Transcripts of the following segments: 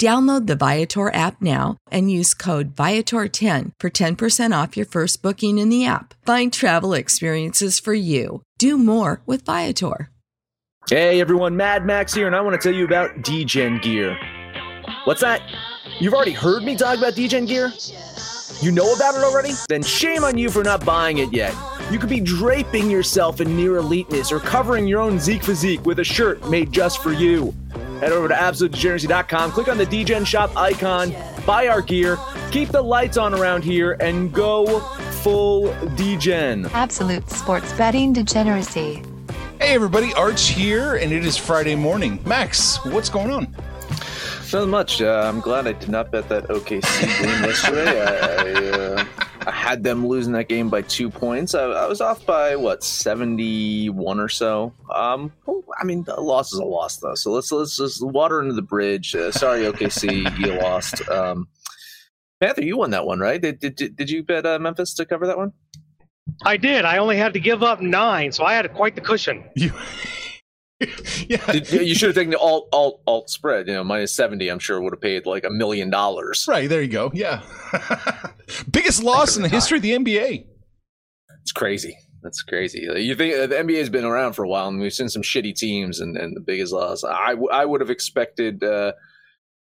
Download the Viator app now and use code Viator10 for 10% off your first booking in the app. Find travel experiences for you. Do more with Viator. Hey everyone, Mad Max here, and I want to tell you about DGen Gear. What's that? You've already heard me talk about DGen Gear? You know about it already? Then shame on you for not buying it yet. You could be draping yourself in near eliteness or covering your own Zeke physique with a shirt made just for you. Head over to absolutedegeneracy.com, click on the DGen shop icon, buy our gear, keep the lights on around here, and go full DGen. Absolute sports betting degeneracy. Hey everybody, Arch here, and it is Friday morning. Max, what's going on? Not much. Uh, I'm glad I did not bet that OKC game yesterday. I, I, uh, I had them losing that game by two points. I, I was off by what 71 or so. Um, I mean, a loss is a loss though. So let's let's just water under the bridge. Uh, sorry, OKC, you lost. Um, Panther, you won that one, right? Did did, did you bet uh, Memphis to cover that one? I did. I only had to give up nine, so I had quite the cushion. You, yeah, Did, you should have taken the alt alt alt spread. You know, minus seventy. I'm sure would have paid like a million dollars. right there you go. Yeah, biggest loss in the history of the NBA. It's crazy. That's crazy. You think uh, the NBA has been around for a while, and we've seen some shitty teams, and, and the biggest loss. I, w- I would have expected uh,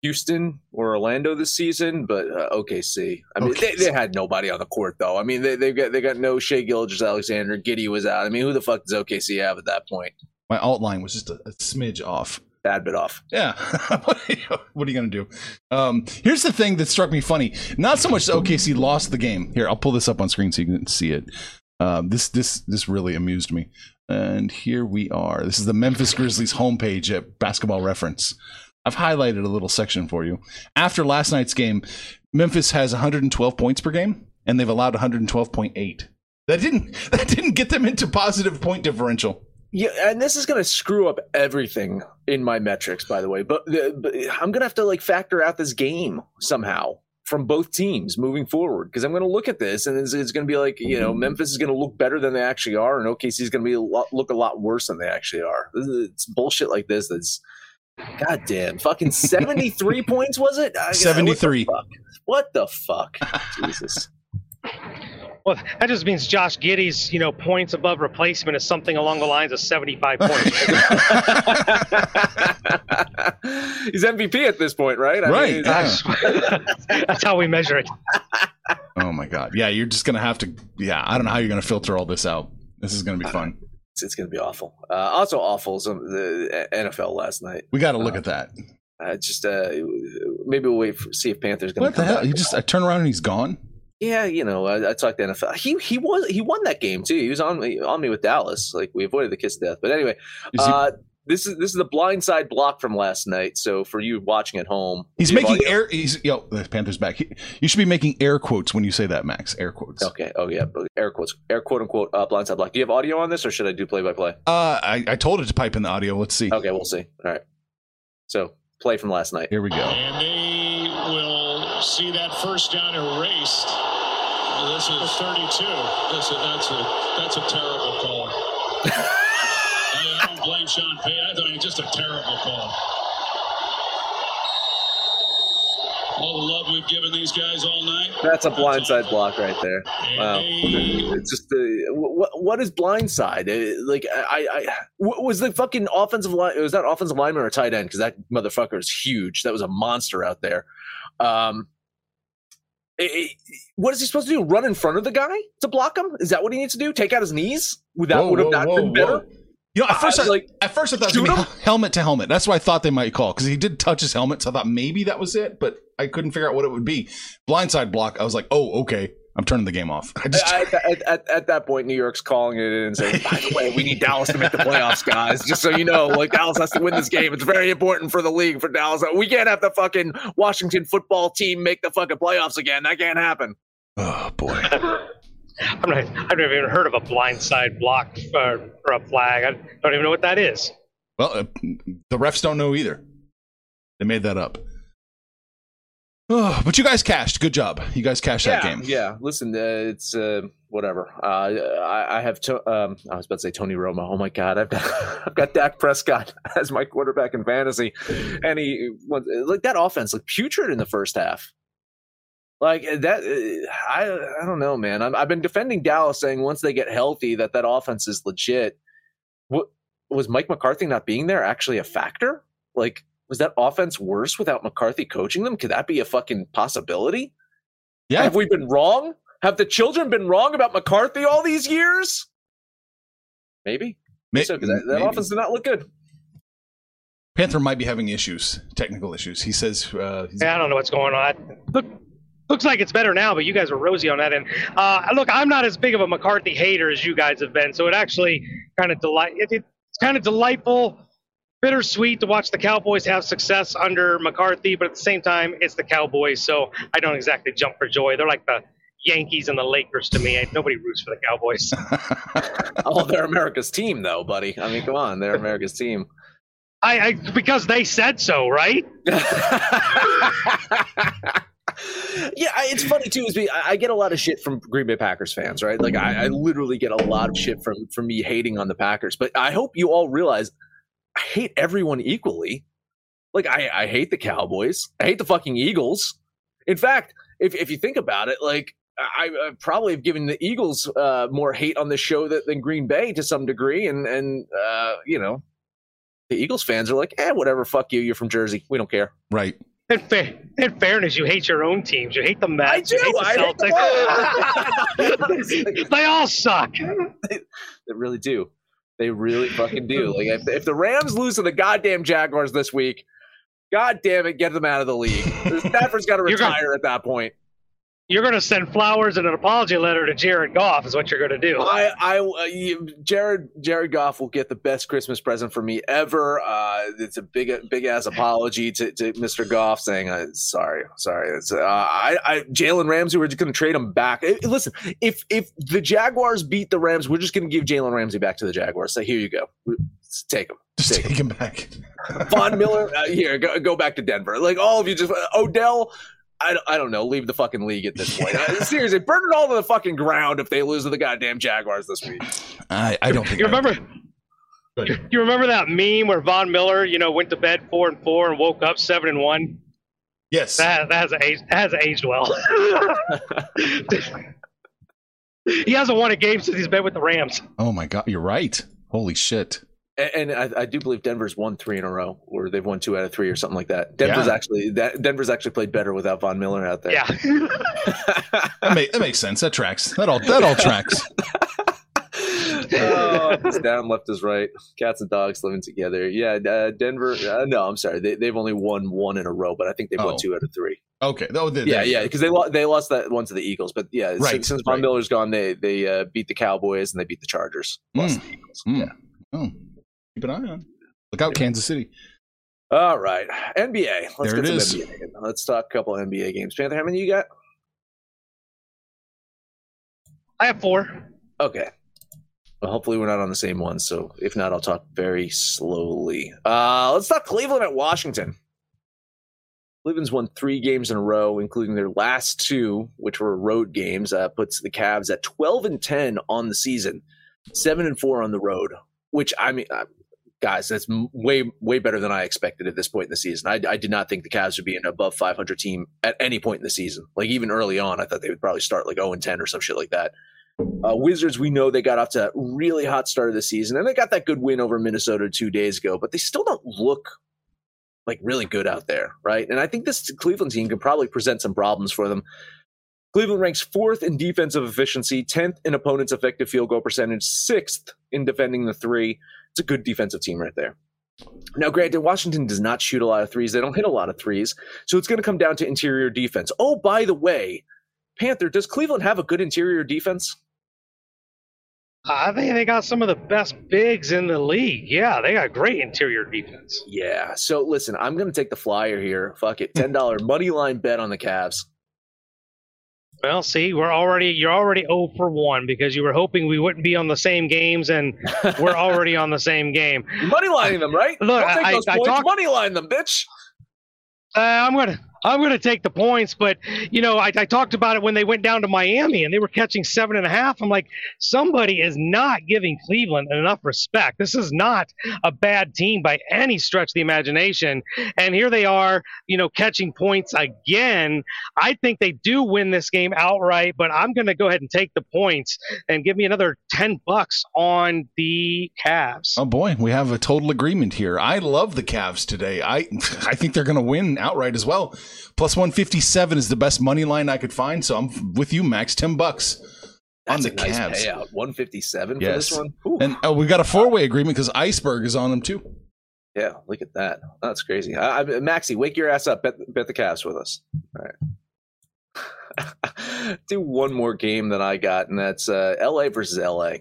Houston or Orlando this season, but uh, OKC. I mean, they, they had nobody on the court though. I mean, they they got they got no Shea Gilgis Alexander. Giddey was out. I mean, who the fuck does OKC have at that point? My alt line was just a, a smidge off. Bad bit off. Yeah. what are you, what are you going to do? Um, here's the thing that struck me funny. Not so much that OKC lost the game. Here, I'll pull this up on screen so you can see it. Um, this this this really amused me. And here we are. This is the Memphis Grizzlies homepage at Basketball Reference. I've highlighted a little section for you. After last night's game, Memphis has 112 points per game, and they've allowed 112.8. That didn't that didn't get them into positive point differential. Yeah, and this is going to screw up everything in my metrics, by the way. But, but I'm going to have to like factor out this game somehow from both teams moving forward because I'm going to look at this and it's, it's going to be like you know mm-hmm. Memphis is going to look better than they actually are, and OKC is going to be a lot, look a lot worse than they actually are. It's bullshit like this. That's goddamn fucking 73 points was it? 73. What the fuck? What the fuck? Jesus. Well, that just means Josh Giddey's, you know, points above replacement is something along the lines of 75 points. He's MVP at this point, right? I Right, mean, yeah. That's, that's how we measure it. Oh my god. Yeah, you're just gonna have to. Yeah, I don't know how you're gonna filter all this out. This is gonna be fun. it's, it's going to be awful. Uh, also awful is um, the NFL last night. We got to look at that. Uh, just uh, maybe we'll wait for see if Panthers going to. What to the hell? back. He just I turn around and he's gone. Yeah, you know, I, I talked to NFL. He he was he won that game too. He was on me on me with Dallas. Like we avoided the kiss of death. But anyway, Is he- uh, this is this is the blind side block from last night. So for you watching at home, He's do you have making audio? air. He's yo. The Panthers back. He, you should be making air quotes when you say that, Max. Air quotes. Okay. Oh yeah. Air quotes. Air quote unquote uh, blind side block. Do you have audio on this, or should I do play by play? Uh, I, I told it to pipe in the audio. Let's see. Okay, we'll see. All right. So play from last night. Here we go. And they will see that first down erased. This is 32. Listen, that's a that's a terrible call. I, don't blame Sean Payton. I thought it was just a terrible call. all the love we've given these guys all night. That's a blindside block right there. Wow. It's just uh, what what is blindside? Uh, Like I, I was the fucking offensive line? Was that offensive lineman or tight end? Because that motherfucker is huge. That was a monster out there. Um, what is he supposed to do? Run in front of the guy to block him? Is that what he needs to do? Take out his knees? That Whoa, would have whoa, not whoa, been better? You know, at first, I- I, like, at first I thought it was gonna be helmet to helmet. That's what I thought they might call because he did touch his helmet. So I thought maybe that was it, but I couldn't figure out what it would be. Blindside block. I was like, oh, okay. I'm turning the game off. I just at, at, at, at that point, New York's calling it in and saying, by the way, we need Dallas to make the playoffs, guys. Just so you know, like Dallas has to win this game. It's very important for the league for Dallas. We can't have the fucking Washington football team make the fucking playoffs again. That can't happen. oh boy. I'm not, I've never even heard of a blindside block for, for a flag. I don't even know what that is. Well, uh, the refs don't know either. They made that up. Oh, but you guys cashed. Good job. You guys cashed that game. yeah. Listen, uh, it's uh, whatever. Uh, I, I have. To, um, I was about to say Tony Romo. Oh my god, I've got I've got Dak Prescott as my quarterback in fantasy, and he like that offense looked putrid in the first half. Like that, uh, I I don't know, man. I'm, I've been defending Dallas, saying once they get healthy, that that offense is legit. What was Mike McCarthy not being there actually a factor? Like, was that offense worse without McCarthy coaching them? Could that be a fucking possibility? Yeah. Have we been wrong? Have the children been wrong about McCarthy all these years? Maybe. May- so, 'cause that, that maybe. offense did not look good. Panther might be having issues, technical issues. He says. Uh, he's- Yeah, I don't know what's going on. Look, looks like it's better now, but you guys are rosy on that end. Uh, look, I'm not as big of a McCarthy hater as you guys have been, so it actually kind of delight. It, it's kind of delightful, bittersweet to watch the Cowboys have success under McCarthy, but at the same time, it's the Cowboys, so I don't exactly jump for joy. They're like the Yankees and the Lakers to me. Nobody roots for the Cowboys. Oh, they're America's team, though, buddy. I mean, come on, they're America's team. I, I because they said so, right? yeah, I- it's funny too. Is be- I I get a lot of shit from Green Bay Packers fans, right? Like I, I literally get a lot of shit from from me hating on the Packers. But I hope you all realize I hate everyone equally. Like I, I hate the Cowboys. I hate the fucking Eagles. In fact, if if you think about it, like I, I probably have given the Eagles uh, more hate on this show that, than Green Bay to some degree, and and uh, you know, the Eagles fans are like, eh, whatever, fuck you. You're from Jersey. We don't care. right. In, fa- in fairness, you hate your own teams. You hate the Mets. I do. You hate I hate the them Celtics. all. they all suck. they really do. They really fucking do. Like if, if the Rams lose to the goddamn Jaguars this week, god damn it, get them out of the league. Stafford's got to You're gonna- retire at that point. You're going to send flowers and an apology letter to Jared Goff, is what you're going to do. I, I, uh, you- Jared, Jared Goff will get the best Christmas present for me ever. Uh, it's a big, big ass apology to, to Mr. Goff, saying, uh, "Sorry, sorry." It's, uh, I, I, Jalen Ramsey, we're just going to trade him back. Eh, listen, if if the Jaguars beat the Rams, we're just going to give Jalen Ramsey back to the Jaguars. Say, here you go, take him. Just Take take him back. Von Miller, uh, here, go, go back to Denver. Like all of you, just Odell. I, don't- I don't know. Leave the fucking league at this point. Uh, seriously, burn it all to the fucking ground if they lose to the goddamn Jaguars this week. I, I don't think. You I remember? Go You, you remember that meme where Von Miller, you know, went to bed four and four and woke up seven and one? Yes. That, that has aged. That has aged well. he hasn't won a game since he's been with the Rams. Oh my god, you're right. Holy shit. And, and I, I do believe Denver's won three in a row, or they've won two out of three, or something like that. Denver's Yeah. actually that Denver's actually played better without Von Miller out there. Yeah. That, ma- that makes sense. That tracks. That all that all tracks. oh, it's down, left is right. Cats and dogs living together. Yeah, uh, Denver. Uh, no, I'm sorry. They, they've only won one in a row, but I think they've Oh. won two out of three. Okay. Oh, there- Yeah, there yeah, because they lo- they lost that one to the Eagles, but yeah, Right, since, since Von right. Miller's gone, they they uh, beat the Cowboys and they beat the Chargers. Lost Mm. the Eagles. Mm. Yeah. Oh, keep an eye on. Look out, Kansas City. All right, NBA. Let's There get it some is. NBA. Let's talk a couple NBA games. Panther, how many you got? I have four. Okay. Well, hopefully we're not on the same one. So if not, I'll talk very slowly. Uh, let's talk Cleveland at Washington. Cleveland's won three games in a row, including their last two, which were road games. Uh, puts the Cavs at twelve and ten on the season, seven and four on the road. Which I mean, uh, guys, that's way way better than I expected at this point in the season. I, I did not think the Cavs would be an above 500 team at any point in the season. Like even early on, I thought they would probably start like 0 and 10 or some shit like that. Uh, Wizards, we know they got off to a really hot start of the season, and they got that good win over Minnesota two days ago, but they still don't look like really good out there, right? And I think this Cleveland team could probably present some problems for them. Cleveland ranks fourth in defensive efficiency, 10th in opponents' effective field goal percentage, sixth in defending the three. It's a good defensive team right there. Now, granted, Washington does not shoot a lot of threes. They don't hit a lot of threes. So it's going to come down to interior defense. Oh, by the way, Panther, does Cleveland have a good interior defense? I think they got some of the best bigs in the league. Yeah, they got great interior defense. Yeah. So listen, I'm going to take the flyer here. Fuck it. $10 money line bet on the Cavs. Well, see, we're already you're already 0 for 1 because you were hoping we wouldn't be on the same games and we're already on the same game. Money lining them, right? Look, I- those I points. talk- money line them, bitch. Uh, I'm gonna I'm gonna take the points, but you know I, I talked about it when they went down to Miami and they were catching seven and a half. I'm like, somebody is not giving Cleveland enough respect. This is not a bad team by any stretch of the imagination, and here they are, you know, catching points again. I think they do win this game outright, but I'm gonna go ahead and take the points and give me another ten bucks on the Cavs. Oh boy, we have a total agreement here. I love the Cavs today. I I think they're going to win outright as well. Plus 157 is the best money line I could find, so I'm with you, Max. 10 bucks on the a nice Cavs. payout. 157 for Yes. this one. Ooh. And oh, we got a four-way agreement because Iceberg is on them too. Yeah, look at that. That's crazy. I, I, Maxie, wake your ass up. Bet, bet the Cavs with us. All right. Do one more game that I got, and that's uh, LA versus LA.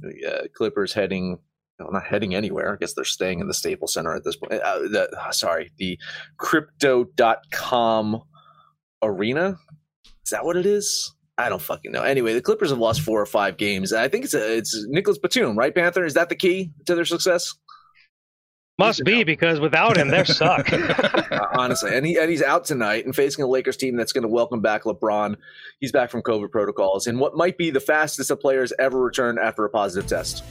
The uh, Clippers heading, no, not heading anywhere. I guess they're staying in the Staples Center at this point. Uh, the, sorry, the crypto.com arena. Is that what it is? I don't fucking know. Anyway, the Clippers have lost four or five games. I think it's a, it's Nicholas Batum, right, Panther? Is that the key to their success? Must be because without him, they're suck. Uh, honestly. And he and he's out tonight and facing a Lakers team that's going to welcome back LeBron. He's back from COVID protocols and what might be the fastest a player's ever returned after a positive test.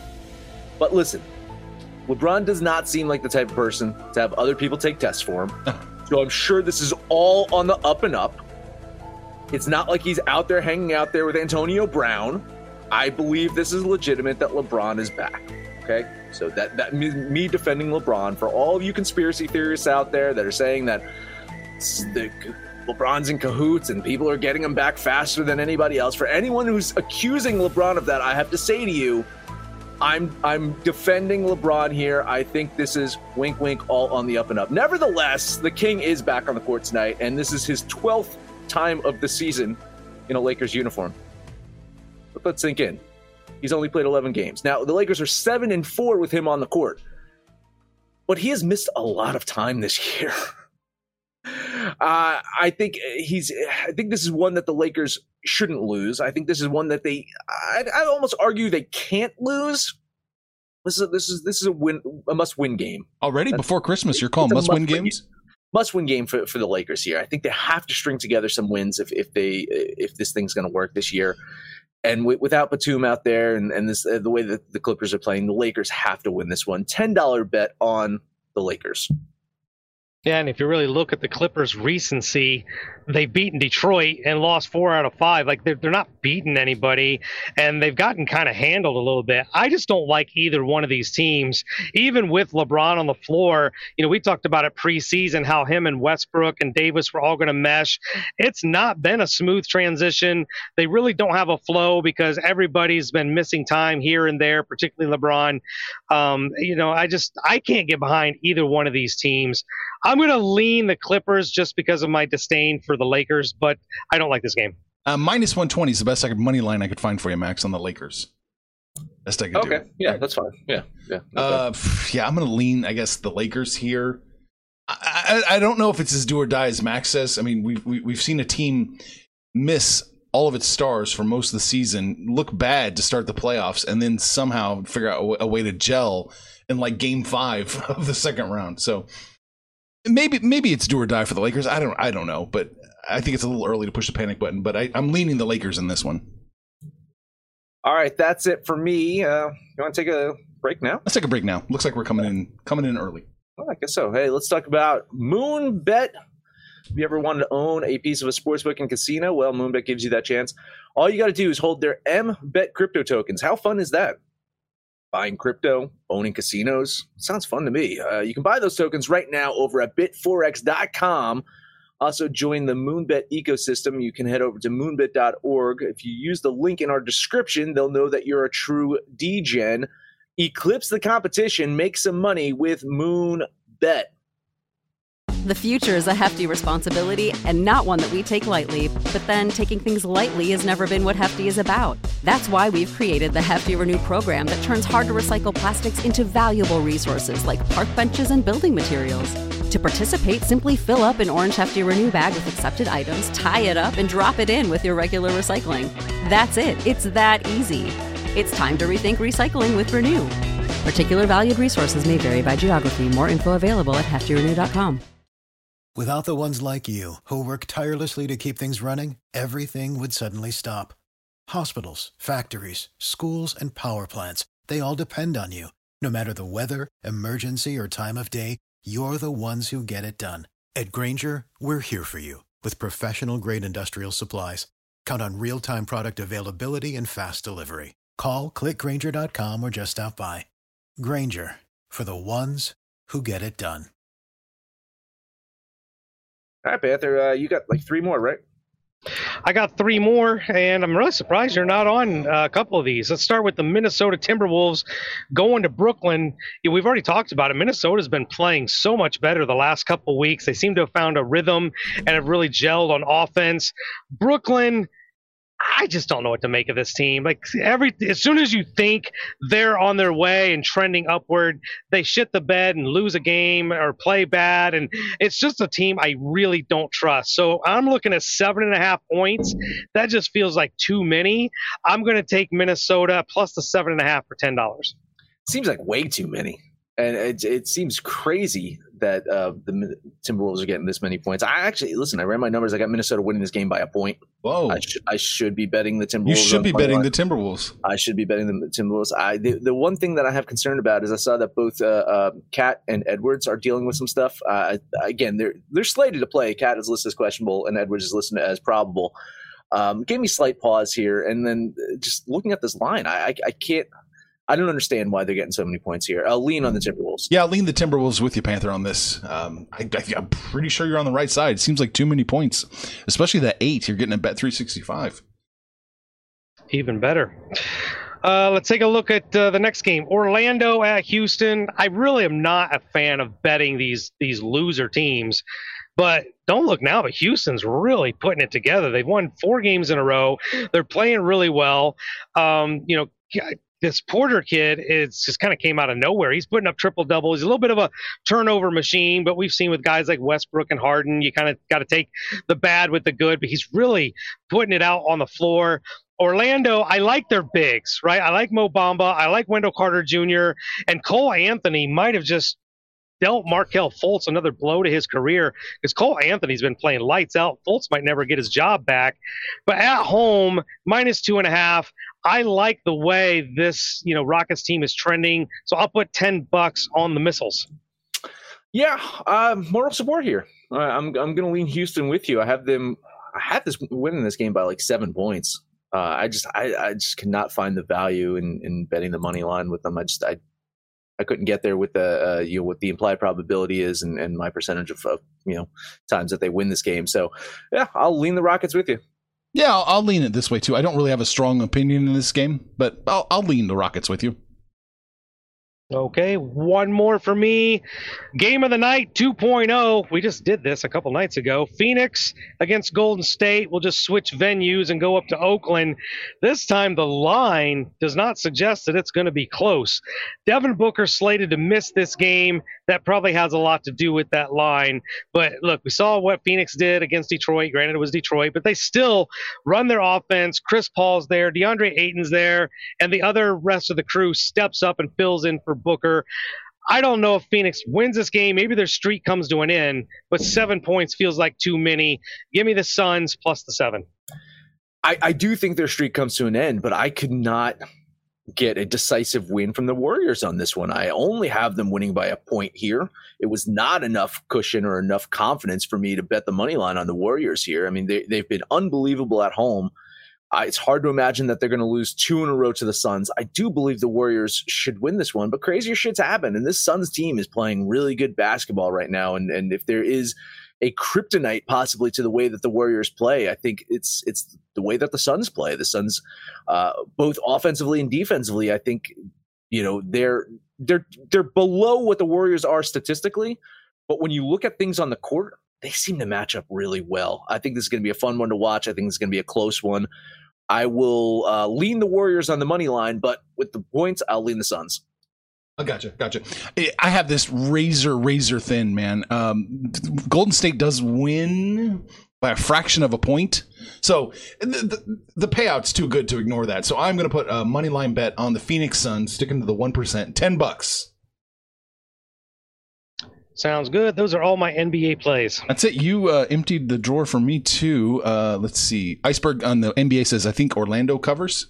But listen, LeBron does not seem like the type of person to have other people take tests for him. Uh-huh. so I'm sure this is all on the up and up. It's not like he's out there hanging out there with Antonio Brown. I believe this is legitimate that LeBron is back. Okay, so that that me, me defending LeBron for all of you conspiracy theorists out there that are saying that the, LeBron's in cahoots and people are getting him back faster than anybody else. For anyone who's accusing LeBron of that, I have to say to you, I'm I'm defending LeBron here. I think this is wink wink all on the up and up. Nevertheless, the King is back on the court tonight, and this is his 12th time of the season in a Lakers uniform. But let's sink in. He's only played 11 games. Now, the Lakers are 7 and 4 with him on the court. But he has missed a lot of time this year. Uh, I think he's. I think this is one that the Lakers shouldn't lose. I think this is one that they. I, I almost argue they can't lose. This is this is this is a win, a must-win game Already before Christmas, you're calling must-win must-win games. must-win game for, for the Lakers here. I think they have to string together some wins if if they if this thing's going to work this year. And wi- without Batum out there, and and this uh, the way that the Clippers are playing, the Lakers have to win this one. Ten dollar bet on the Lakers. Yeah, and if you really look at the Clippers' recency, they've beaten Detroit and lost four out of five. Like they're, they're not beating anybody, and they've gotten kind of handled a little bit. I just don't like either one of these teams, even with LeBron on the floor. You know, we talked about it preseason how him and Westbrook and Davis were all going to mesh. It's not been a smooth transition. They really don't have a flow because everybody's been missing time here and there, particularly LeBron. Um, you know, I just I can't get behind either one of these teams. I'm going to lean the Clippers just because of my disdain for the Lakers, but I don't like this game. Uh, minus 120 is the best I could, money line I could find for you, Max, on the Lakers. Best I could do. Okay, yeah, that's fine. Yeah, yeah. Uh, yeah, I'm going to lean, I guess, the Lakers here. I, I, I don't know if it's as do or die as Max says. I mean, we've we, we've seen a team miss all of its stars for most of the season, look bad to start the playoffs, and then somehow figure out a, w- a way to gel in like Game Five of the second round. So maybe maybe it's do or die for the Lakers. I don't I don't know, but I think it's a little early to push the panic button. But I, I'm leaning the Lakers in this one. All right, that's it for me. Uh, you want to take a break now? Let's take a break now. Looks like we're coming in coming in early. Well, I guess so. Hey, let's talk about Moonbet. If you ever wanted to own a piece of a sportsbook and casino, well, Moonbet gives you that chance. All you got to do is hold their MBet crypto tokens. How fun is that? Buying crypto, owning casinos. Sounds fun to me. Uh, you can buy those tokens right now over at bitforex.com. Also, join the Moonbet ecosystem. You can head over to moonbet.org. If you use the link in our description, they'll know that you're a true DGen. Eclipse the competition, make some money with Moonbet. The future is a hefty responsibility and not one that we take lightly, but then taking things lightly has never been what Hefty is about. That's why we've created the Hefty Renew program that turns hard to recycle plastics into valuable resources like park benches and building materials. To participate, simply fill up an orange Hefty Renew bag with accepted items, tie it up, and drop it in with your regular recycling. That's it, it's that easy. It's time to rethink recycling with Renew. Particular valued resources may vary by geography. More info available at heftyrenew.com. Without the ones like you, who work tirelessly to keep things running, everything would suddenly stop. Hospitals, factories, schools, and power plants, they all depend on you. No matter the weather, emergency, or time of day, you're the ones who get it done. At Grainger, we're here for you with professional grade industrial supplies. Count on real time product availability and fast delivery. Call clickgranger.com or just stop by. Grainger for the ones who get it done. All right, Panther, uh, you got like three more, right? I got three more, and I'm really surprised you're not on uh, a couple of these. Let's start with the Minnesota Timberwolves going to Brooklyn. We've already talked about it. Minnesota's been playing so much better the last couple of weeks. They seem to have found a rhythm and have really gelled on offense. Brooklyn I just don't know what to make of this team. Like every as soon as you think they're on their way and trending upward, they shit the bed and lose a game or play bad, and it's just a team I really don't trust. So I'm looking at seven and a half points. That just feels like too many. I'm going to take Minnesota plus the seven and a half for ten dollars. Seems like way too many, and it, it seems crazy that uh, the Timberwolves are getting this many points. I actually listen. I ran my numbers. I got Minnesota winning this game by a point. Whoa! I, sh- I should be betting the Timberwolves. You should be betting line. the Timberwolves. I should be betting the Timberwolves. I the, the one thing that I have concern about is I saw that both uh, uh, KAT and Edwards are dealing with some stuff. Uh, again, they're they're slated to play. KAT is listed as questionable, and Edwards is listed as probable. Um, gave me slight pause here, and then uh, just looking at this line, I, I, I can't. I don't understand why they're getting so many points here. I'll lean on the Timberwolves. Yeah, I'll lean the Timberwolves with you, Panther, on this. Um, I, am pretty sure you're on the right side. It seems like too many points, especially that eight. You're getting a bet 365. Even better. Uh, let's take a look at uh, the next game. Orlando at Houston. I really am not a fan of betting these these loser teams, but don't look now. But Houston's really putting it together. They've won four games in a row. They're playing really well. Um, you know, this Porter kid is just kind of came out of nowhere. He's putting up triple doubles. He's a little bit of a turnover machine, but we've seen with guys like Westbrook and Harden, you kind of got to take the bad with the good. But he's really putting it out on the floor. Orlando, I like their bigs, right? I like Mo Bamba. I like Wendell Carter Jr. and Cole Anthony might have just dealt Markelle Fultz another blow to his career because Cole Anthony's been playing lights out. Fultz might never get his job back, but at home, minus two and a half. I like the way this, you know, Rockets team is trending. So I'll put 10 bucks on the missiles. Yeah, uh, moral support here. I'm I'm going to lean Houston with you. I have them. I have this winning this game by like seven points. Uh, I just I, I just cannot find the value in, in betting the money line with them. I just I I couldn't get there with the uh, you know what the implied probability is and, and my percentage of, of you know times that they win this game. So yeah, I'll lean the Rockets with you. Yeah, I'll, I'll, lean it this way too. I don't really have a strong opinion in this game, but I'll, I'll lean the Rockets with you. Okay, one more for me. Game of the night 2.0. We just did this a couple nights ago. Phoenix against Golden State. We'll just switch venues and go up to Oakland. This time the line does not suggest that it's going to be close. Devin Booker slated to miss this game. That probably has a lot to do with that line. But look, we saw what Phoenix did against Detroit. Granted, it was Detroit, but they still run their offense. Chris Paul's there, DeAndre Ayton's there, and the other rest of the crew steps up and fills in for Booker. I don't know if Phoenix wins this game. Maybe their streak comes to an end, but seven points feels like too many. Give me the Suns plus the seven. I, I do think their streak comes to an end, but I could not get a decisive win from the Warriors on this one. I only have them winning by a point here. It was not enough cushion or enough confidence for me to bet the money line on the Warriors here. I mean, they, they've been unbelievable at home. Uh, it's hard to imagine that they're going to lose two in a row to the Suns. I do believe the Warriors should win this one, but crazier shit's happen. And this Suns team is playing really good basketball right now. And, and if there is a kryptonite possibly to the way that the Warriors play. I think it's it's the way that the Suns play. The Suns, uh, both offensively and defensively, I think you know they're they're they're below what the Warriors are statistically. But when you look at things on the court, they seem to match up really well. I think this is going to be a fun one to watch. I think it's going to be a close one. I will uh, lean the Warriors on the money line, but with the points, I'll lean the Suns. I gotcha, gotcha. I have this razor, razor thin, man. Um, Golden State does win by a fraction of a point. So the, the, the payout's too good to ignore that. So I'm going to put a money line bet on the Phoenix Suns, sticking to the 1%, 10 bucks. Sounds good. Those are all my NBA plays. That's it. You uh, emptied the drawer for me too. Uh, let's see. Iceberg on the NBA says I think Orlando covers.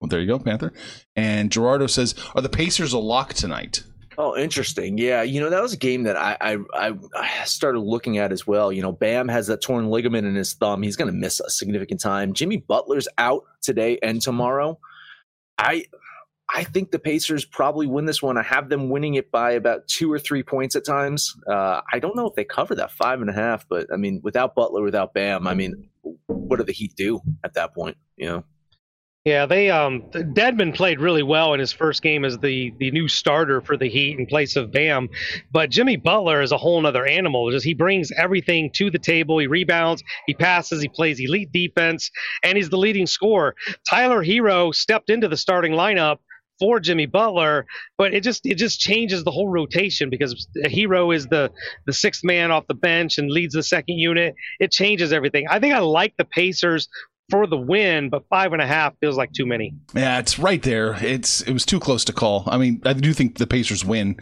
Well, there you go, Panther. And Gerardo says, "Are the Pacers a lock tonight?" Oh, interesting. Yeah, you know that was a game that I I, I started looking at as well. You know, Bam has that torn ligament in his thumb. He's going to miss a significant time. Jimmy Butler's out today and tomorrow. I I think the Pacers probably win this one. I have them winning it by about two or three points at times. Uh, I don't know if they cover that five and a half, but I mean, without Butler, without Bam, I mean, what do the Heat do at that point? You know. Yeah, they um Dedmon played really well in his first game as the the new starter for the Heat in place of Bam, but Jimmy Butler is a whole other animal. Just he brings everything to the table. He rebounds, he passes, he plays elite defense, and he's the leading scorer. Tyler Herro stepped into the starting lineup for Jimmy Butler, but it just it just changes the whole rotation because Herro is the the sixth man off the bench and leads the second unit. It changes everything. I think I like the Pacers for the win, but five and a half feels like too many. Yeah, it's right there. It's it was too close to call. I mean, I do think the Pacers win,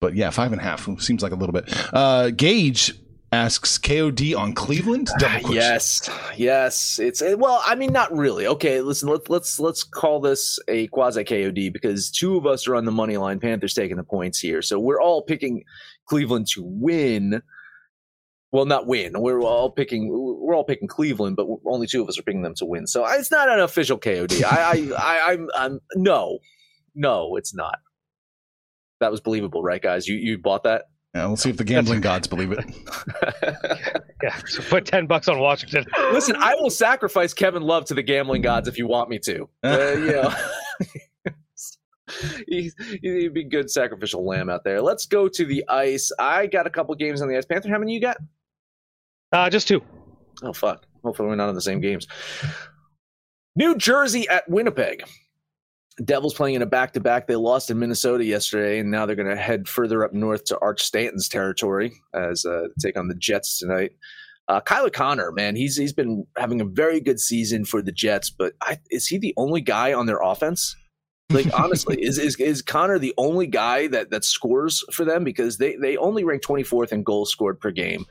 but yeah, five and a half seems like a little bit. Uh, Gage asks KOD on Cleveland. Ah, Double yes, yes. It's well, I mean, not really. Okay, listen. Let's let's let's call this a quasi KOD because two of us are on the money line. Panthers taking the points here, so we're all picking Cleveland to win well, not win. We're all picking. We're all picking Cleveland, but only two of us are picking them to win. So it's not an official KOD. I, I, I, I'm, I'm no, no, it's not. That was believable, right, guys? You, you bought that. Yeah, we'll see if the gambling gods believe it. yeah, so put ten bucks on Washington. Listen, I will sacrifice Kevin Love to the gambling gods if you want me to. Uh, you know. he, would be good sacrificial lamb out there. Let's go to the ice. I got a couple games on the ice. Panther, how many you got? Uh, just two. Oh fuck! Hopefully we're not in the same games. New Jersey at Winnipeg. Devils playing in a back to back. They lost in Minnesota yesterday, and now they're going to head further up north to Arch Stanton's territory as uh, take on the Jets tonight. Uh, Kyle Connor, man, he's he's been having a very good season for the Jets, but I, is he the only guy on their offense? Like honestly, is, is is Connor the only guy that that scores for them because they they only rank 24th in goals scored per game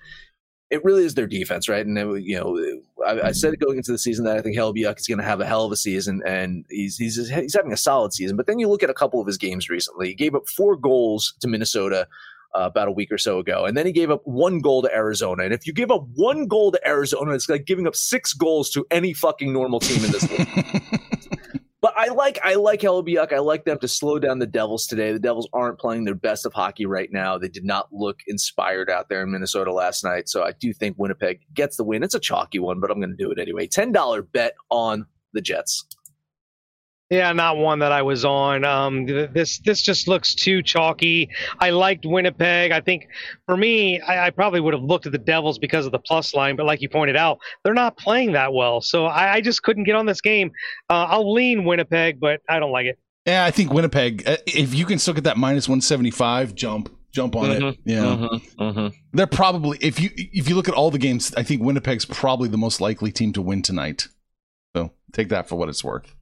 it really is their defense, right? And then, you know, I, I said going into the season that I think Hellebuyck is going to have a hell of a season, and he's he's he's having a solid season. But then you look at a couple of his games recently. He gave up four goals to Minnesota. Uh, about a week or so ago. And then he gave up one goal to Arizona. And if you give up one goal to Arizona, it's like giving up six goals to any fucking normal team in this league. But I like I like Hellebuyck. I like them to slow down the Devils today. The Devils aren't playing their best of hockey right now. They did not look inspired out there in Minnesota last night. So I do think Winnipeg gets the win. It's a chalky one, but I'm going to do it anyway. Ten dollar bet on the Jets. Yeah, not one that I was on. Um, this this just looks too chalky. I liked Winnipeg. I think for me, I, I, probably would have looked at the Devils because of the plus line, but like you pointed out, they're not playing that well. So I, I just couldn't get on this game. Uh, I'll lean Winnipeg, but I don't like it. Yeah, I think Winnipeg. Uh, if you can still get that minus one seventy five, jump jump on mm-hmm, it. Yeah, mm-hmm, mm-hmm. they're probably if you if you look at all the games, I think Winnipeg's probably the most likely team to win tonight. So take that for what it's worth.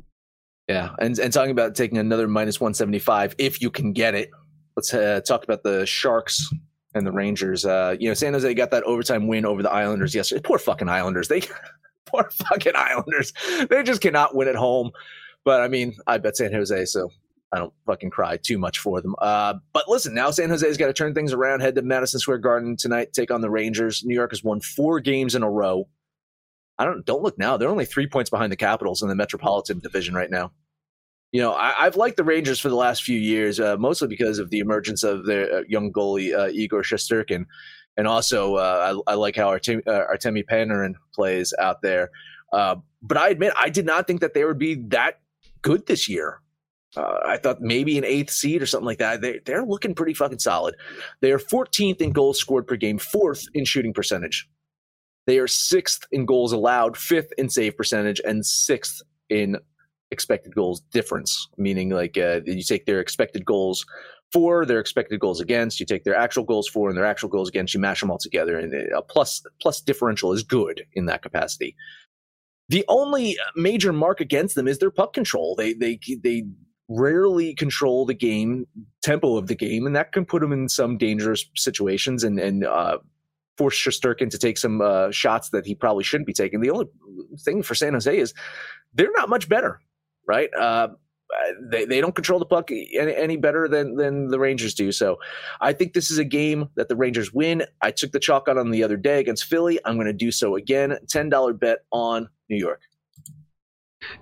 Yeah, and and talking about taking another minus one seventy five if you can get it. Let's uh, talk about the Sharks and the Rangers. Uh, you know, San Jose got that overtime win over the Islanders yesterday. Poor fucking Islanders. They poor fucking Islanders. They just cannot win at home. But I mean, I bet San Jose, so I don't fucking cry too much for them. Uh, but listen, now San Jose's got to turn things around, head to Madison Square Garden tonight, take on the Rangers. New York has won four games in a row. I don't don't look now; they're only three points behind the Capitals in the Metropolitan Division right now. You know, I, have liked the Rangers for the last few years, uh, mostly because of the emergence of their uh, young goalie uh, Igor Shesterkin, and also uh, I, I, like how Artemi, uh, Artemi Panarin plays out there. Uh, but I admit, I did not think that they would be that good this year. I thought maybe an eighth seed or something like that. They, they're looking pretty fucking solid. They are 14th in goals scored per game, fourth in shooting percentage. They are sixth in goals allowed, fifth in save percentage, and sixth in expected goals difference, meaning like uh, you take their expected goals for, their expected goals against, you take their actual goals for and their actual goals against, you mash them all together, and a plus plus differential is good in that capacity. The only major mark against them is their puck control. They they they rarely control the game tempo of the game, and that can put them in some dangerous situations and and uh, force Shesterkin to take some uh, shots that he probably shouldn't be taking. The only thing for San Jose is they're not much better, right? Uh, they, they don't control the puck any, any, better than than the Rangers do. So I think this is a game that the Rangers win. I took the chalk out on the other day against Philly. I'm going to do so again. Ten dollar bet on New York.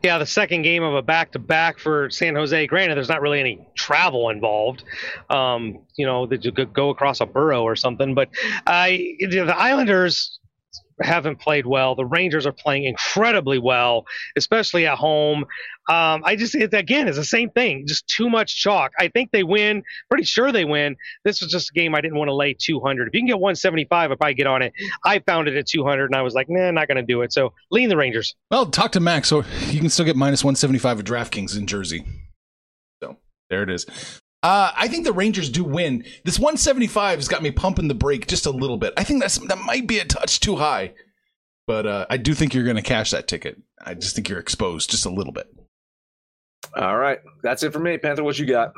Yeah, the second game of a back to back for San Jose. Granted, there's not really any travel involved, um, you know, that you could go across a borough or something. But I, the Islanders haven't played well. The Rangers are playing incredibly well, especially at home. Um, I just, it, again, it's the same thing, just too much chalk. I think they win, pretty sure they win. This was just a game I didn't want to lay 200. If you can get 175, if probably get on it. I found it at 200 and I was like, nah, not going to do it. So lean the Rangers. Well, talk to Max. So you can still get minus 175 at DraftKings in Jersey. So there it is. Uh, I think the Rangers do win. This 175 has got me pumping the brake just a little bit. I think that's that might be a touch too high, but uh, I do think you're going to cash that ticket. I just think you're exposed just a little bit. All right, that's it for me, Panther. What you got?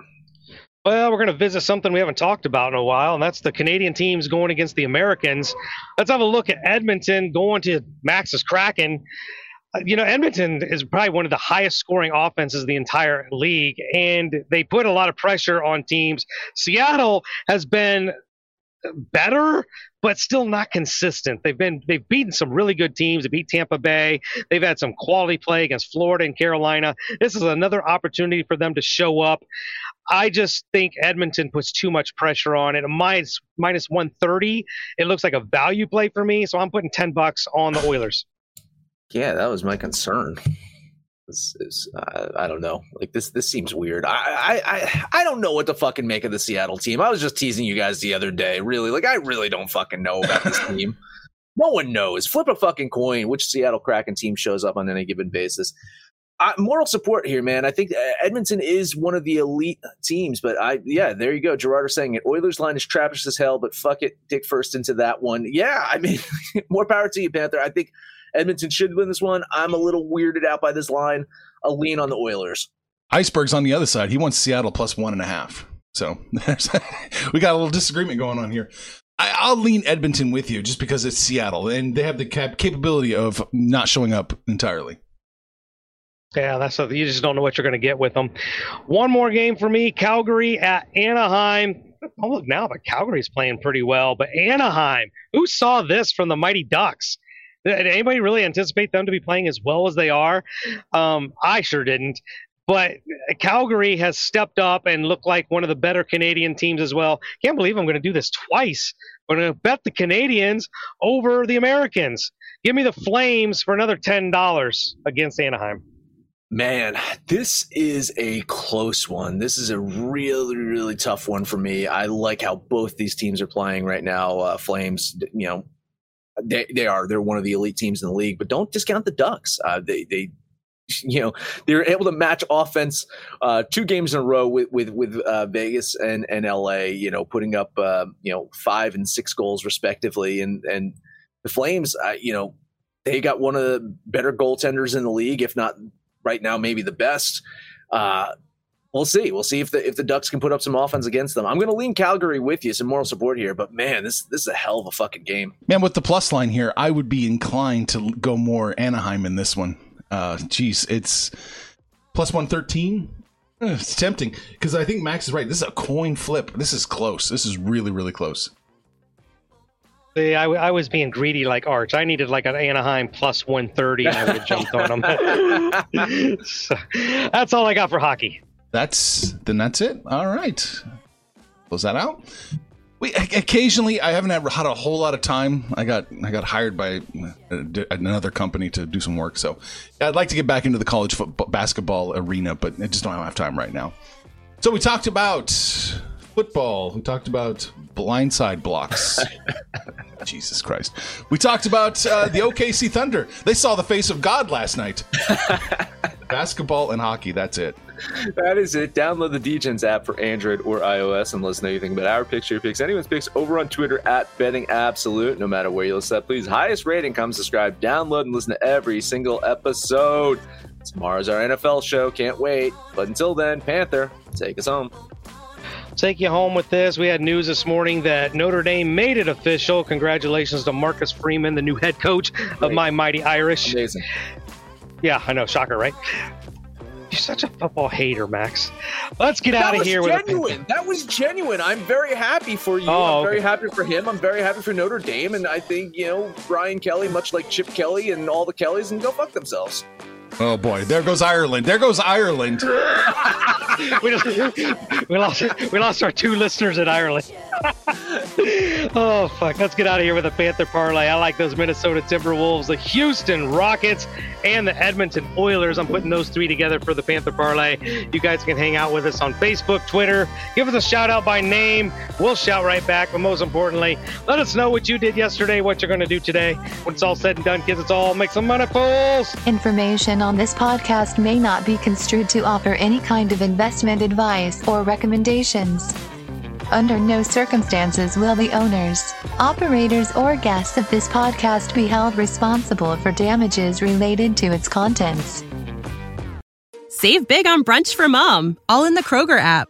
Well, we're going to visit something we haven't talked about in a while, and that's the Canadian teams going against the Americans. Let's have a look at Edmonton going to Max's Kraken you know, Edmonton is probably one of the highest scoring offenses in the entire league, and they put a lot of pressure on teams. Seattle has been better, but still not consistent. They've been they've beaten some really good teams. They beat Tampa Bay. They've had some quality play against Florida and Carolina. This is another opportunity for them to show up. I just think Edmonton puts too much pressure on it. Minus minus 130. It looks like a value play for me, so I'm putting 10 bucks on the Oilers. Yeah, that was my concern. This is uh, I don't know. Like this this seems weird. I, I I I don't know what to fucking make of the Seattle team. I was just teasing you guys the other day. Really, like I really don't fucking know about this team. No one knows. Flip a fucking coin. Which Seattle Kraken team shows up on any given basis? Uh, moral support here, man. I think uh, Edmonton is one of the elite teams, but I, yeah, there you go. Gerard is saying it. Oilers line is trapped as hell, but fuck it, Dick first into that one. Yeah, I mean, more power to you, Panther. I think Edmonton should win this one. I'm a little weirded out by this line. I'll lean on the Oilers. Iceberg's on the other side. He wants Seattle plus one and a half. So we got a little disagreement going on here. I, will lean Edmonton with you just because it's Seattle and they have the cap- capability of not showing up entirely. Yeah, that's a, you just don't know what you're going to get with them. One more game for me: Calgary at Anaheim. Oh, look now, but Calgary's playing pretty well. But Anaheim, who saw this from the Mighty Ducks? Did anybody really anticipate them to be playing as well as they are? Um, I sure didn't. But Calgary has stepped up and looked like one of the better Canadian teams as well. Can't believe I'm going to do this twice. I'm going to bet the Canadians over the Americans. Give me the Flames for another $10 against Anaheim. Man, this is a close one. This is a really, really tough one for me. I like how both these teams are playing right now. Uh, Flames, you know, they they are they're one of the elite teams in the league, but don't discount the Ducks. Uh, they they you know they're able to match offense uh, two games in a row with with with uh, Vegas and and LA. You know, putting up uh, you know five and six goals respectively, and and the Flames, uh, you know, they got one of the better goaltenders in the league, if not right now, maybe the best. We'll see. We'll see if the if the Ducks can put up some offense against them. I'm going to lean Calgary with you, some moral support here. But man, this this is a hell of a fucking game. Man, with the plus line here, I would be inclined to go more Anaheim in this one. Uh, geez, it's Plus 113. Eh, It's tempting because I think Max is right. This is a coin flip. This is close. This is really, really close. See, I, I was being greedy like Arch. I needed like an Anaheim plus 130 and I would have jumped on them. So, that's all I got for hockey. That's then. That's it. All right. Close that out. We occasionally I haven't had, had a whole lot of time. I got I got hired by uh, another company to do some work, so I'd like to get back into the college football, basketball arena, but I just don't have time right now. So we talked about football. We talked about blindside blocks. Jesus Christ. We talked about uh, the OKC Thunder. They saw the face of God last night. Basketball and hockey. That's it. That is it. Download the DGens app for Android or iOS and let us know anything about our picks, your picks, anyone's picks over on Twitter at Betting Absolute. No matter where you listen, please highest rating, come subscribe, download, and listen to every single episode. Tomorrow's our NFL show. Can't wait. But until then, Panther, take us home. Take you home with this. We had news this morning that Notre Dame made it official. Congratulations to Marcus Freeman, the new head coach of my mighty Irish. Amazing. Yeah, I know. Shocker, right? You're such a football hater, Max. Let's get out of here genuine. That was genuine. I'm very happy for you. Oh, I'm very okay. happy for him. I'm very happy for Notre Dame. And I think, you know, Brian Kelly, much like Chip Kelly and all the Kellys, and go fuck themselves. Oh boy, there goes Ireland. There goes Ireland. we, just, we lost we lost our two listeners in Ireland. oh fuck! Let's get out of here with a Panther parlay. I like those Minnesota Timberwolves, the Houston Rockets, and the Edmonton Oilers. I'm putting those three together for the Panther parlay. You guys can hang out with us on Facebook, Twitter. Give us a shout out by name. We'll shout right back. But most importantly, let us know what you did yesterday, what you're going to do today. When it's all said and done, kids, it's all make some money, fools. Information on this podcast may not be construed to offer any kind of investment advice or recommendations. Under no circumstances will the owners, operators, or guests of this podcast be held responsible for damages related to its contents. Save big on brunch for mom, all in the Kroger app.